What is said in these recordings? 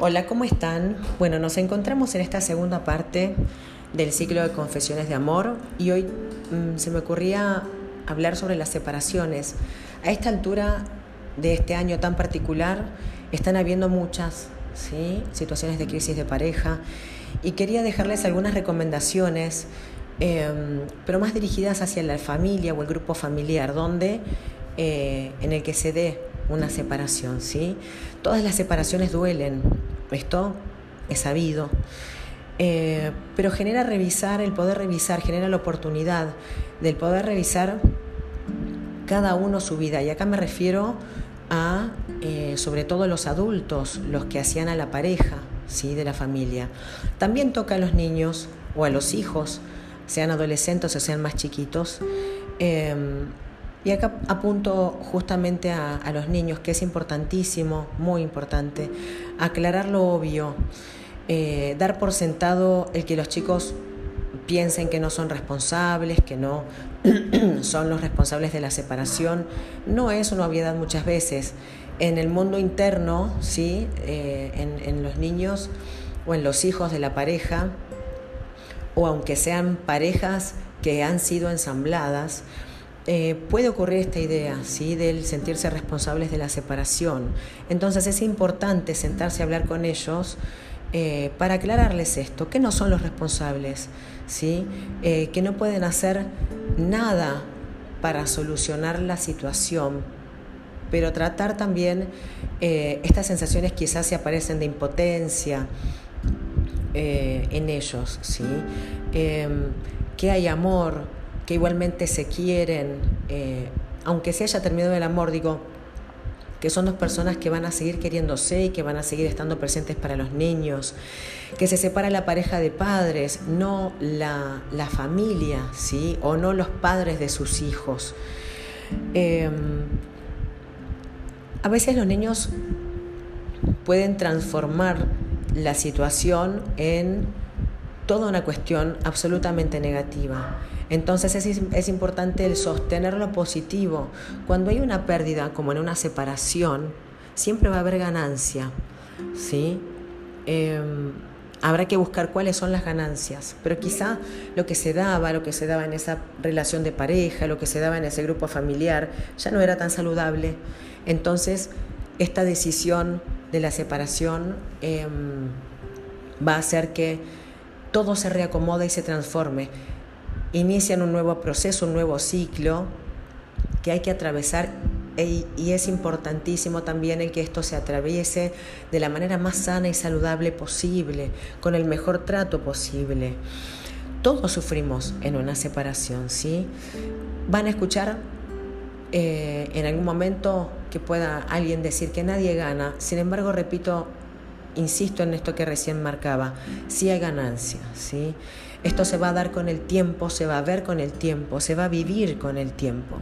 Hola, ¿cómo están? Bueno, nos encontramos en esta segunda parte del ciclo de confesiones de amor y hoy mm, se me ocurría hablar sobre las separaciones. A esta altura de este año tan particular están habiendo muchas ¿sí? situaciones de crisis de pareja y quería dejarles algunas recomendaciones, em, pero más dirigidas hacia la familia o el grupo familiar, donde eh, en el que se dé una separación, ¿sí? Todas las separaciones duelen, esto es sabido, eh, pero genera revisar, el poder revisar, genera la oportunidad del poder revisar cada uno su vida. Y acá me refiero a, eh, sobre todo, los adultos, los que hacían a la pareja ¿sí? de la familia. También toca a los niños o a los hijos, sean adolescentes o sean más chiquitos. Eh, y acá apunto justamente a, los niños, que es importantísimo, muy importante, aclarar lo obvio, eh, dar por sentado el que los chicos piensen que no son responsables, que no son los responsables de la separación, no es una obviedad muchas veces. En el mundo interno, sí, eh, en, en los niños o en los hijos de la pareja, o aunque sean parejas que han sido ensambladas, eh, puede ocurrir esta idea, ¿sí? Del sentirse responsables de la separación. Entonces es importante sentarse a hablar con ellos eh, para aclararles esto, que no son los responsables, ¿sí? Eh, que no pueden hacer nada para solucionar la situación, pero tratar también estas sensaciones quizás se aparecen de impotencia en ellos, ¿sí? Em, que hay amor, que igualmente se quieren, eh, aunque se haya terminado el amor, digo, que son dos personas que van a seguir queriéndose y que van a seguir estando presentes para los niños, que se separa la pareja de padres, no la, familia, ¿sí? O no los padres de sus hijos. Em, a veces los niños pueden transformar la situación en toda una cuestión absolutamente negativa. Entonces es, importante el sostener lo positivo. Cuando hay una pérdida, como en una separación, siempre va a haber ganancia. ¿sí? Em, habrá que buscar cuáles son las ganancias, pero quizá lo que se daba, lo que se daba en esa relación de pareja, lo que se daba en ese grupo familiar, ya no era tan saludable. Entonces, esta decisión de la separación em, va a hacer que todo se reacomode y se transforme. Inician un nuevo proceso, un nuevo ciclo que hay que atravesar e, y es importantísimo también el que esto se atraviese de la manera más sana y saludable posible, con el mejor trato posible. Todos sufrimos en una separación, ¿sí? Van a escuchar eh, en algún momento que pueda alguien decir que nadie gana, sin embargo, repito, insisto en esto que recién marcaba, sí hay ganancia, ¿sí? Esto se va a dar con el tiempo, se va a ver con el tiempo, se va a vivir con el tiempo.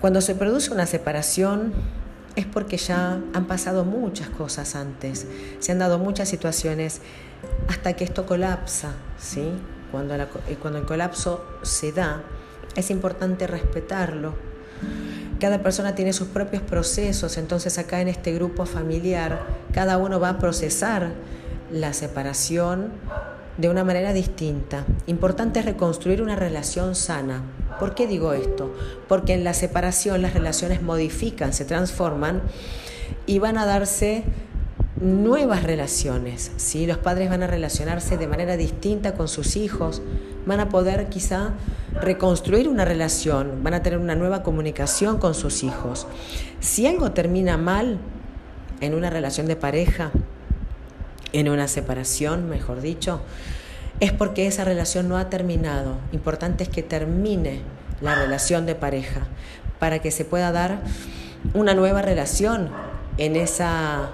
Cuando se produce una separación es porque ya han pasado muchas cosas antes, se han dado muchas situaciones hasta que esto colapsa, ¿sí? Cuando, eh, cuando el colapso se da, es importante respetarlo, cada persona tiene sus propios procesos, entonces acá en este grupo familiar cada uno va a procesar la separación de una manera distinta. Importante es reconstruir una relación sana. ¿Por qué digo esto? Porque en la separación las relaciones modifican, se transforman y van a darse nuevas relaciones. ¿sí? Los padres van a relacionarse de manera distinta con sus hijos, van a poder quizá reconstruir una relación, van a tener una nueva comunicación con sus hijos. Si algo termina mal en una relación de pareja, en una separación, mejor dicho, es porque esa relación no ha terminado. Importante es que termine la relación de pareja para que se pueda dar una nueva relación en, esa,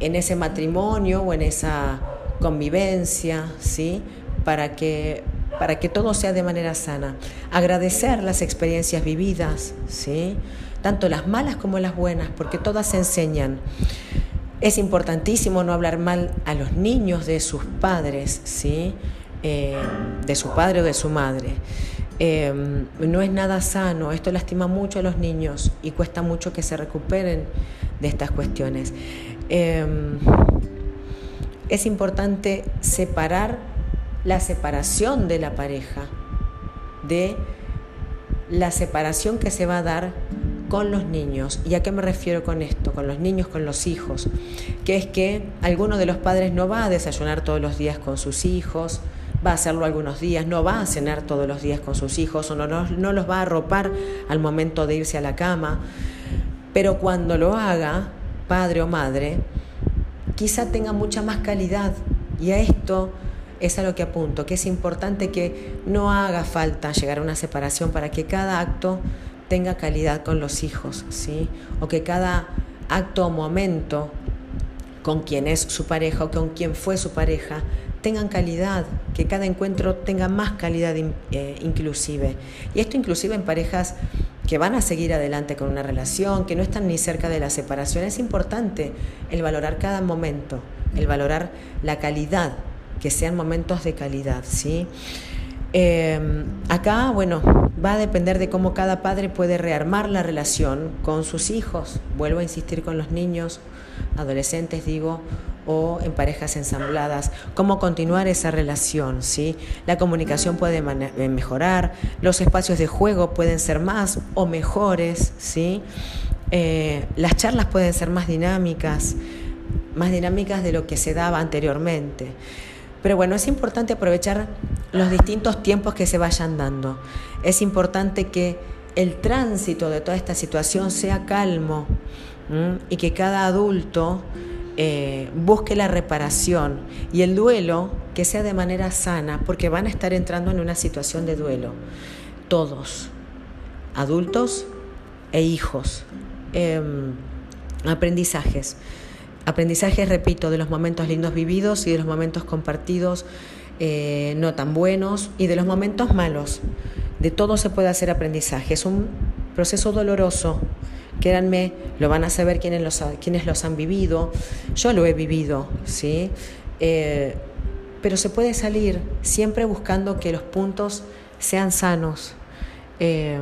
en ese matrimonio o en esa convivencia, ¿sí? Para que para que todo sea de manera sana. Agradecer las experiencias vividas, ¿sí? tanto las malas como las buenas, porque todas se enseñan. Es importantísimo no hablar mal a los niños de sus padres, ¿sí? Eh, de su padre o de su madre. Eh, no es nada sano, esto lastima mucho a los niños y cuesta mucho que se recuperen de estas cuestiones. Em, es importante separar la separación de la pareja de la separación que se va a dar con los niños. ¿Y a qué me refiero con esto? Con los niños, con los hijos. Que es que alguno de los padres no va a desayunar todos los días con sus hijos, va a hacerlo algunos días, no va a cenar todos los días con sus hijos o no, no, los va a arropar al momento de irse a la cama. Pero cuando lo haga, padre o madre, quizá tenga mucha más calidad. Y a esto es a lo que apunto, que es importante que no haga falta llegar a una separación para que cada acto tenga calidad con los hijos, ¿sí? O que cada acto o momento con quien es su pareja o con quien fue su pareja tengan calidad, que cada encuentro tenga más calidad eh, inclusive. Y esto inclusive en parejas que van a seguir adelante con una relación, que no están ni cerca de la separación. Es importante el valorar cada momento, el valorar la calidad, que sean momentos de calidad, ¿sí? Em, acá, bueno, va a depender de cómo cada padre puede rearmar la relación con sus hijos. Vuelvo a insistir con los niños, adolescentes, digo, o en parejas ensambladas, cómo continuar esa relación, ¿sí? La comunicación puede eh, mejorar, los espacios de juego pueden ser más o mejores, ¿sí? Eh, las charlas pueden ser más dinámicas, más dinámicas de lo que se daba anteriormente. Pero bueno, es importante aprovechar los distintos tiempos que se vayan dando. Es importante que el tránsito de toda esta situación sea calmo y que cada adulto eh, busque la reparación y el duelo que sea de manera sana, porque van a estar entrando en una situación de duelo. Todos, adultos e hijos. Em, aprendizajes. Aprendizajes, repito, de los momentos lindos vividos y de los momentos compartidos eh, no tan buenos y de los momentos malos. De todo se puede hacer aprendizaje. Es un proceso doloroso Créanme, lo van a saber quienes los, quienes los han vivido. Yo lo he vivido, ¿sí? Eh, pero se puede salir siempre buscando que los puntos sean sanos. Eh,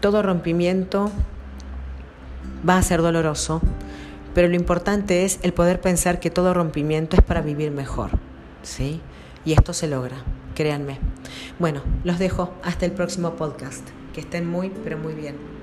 todo rompimiento va a ser doloroso, pero lo importante es el poder pensar que todo rompimiento es para vivir mejor, ¿sí? Y esto se logra, créanme. Bueno, los dejo hasta el próximo podcast. Que estén muy, pero muy bien.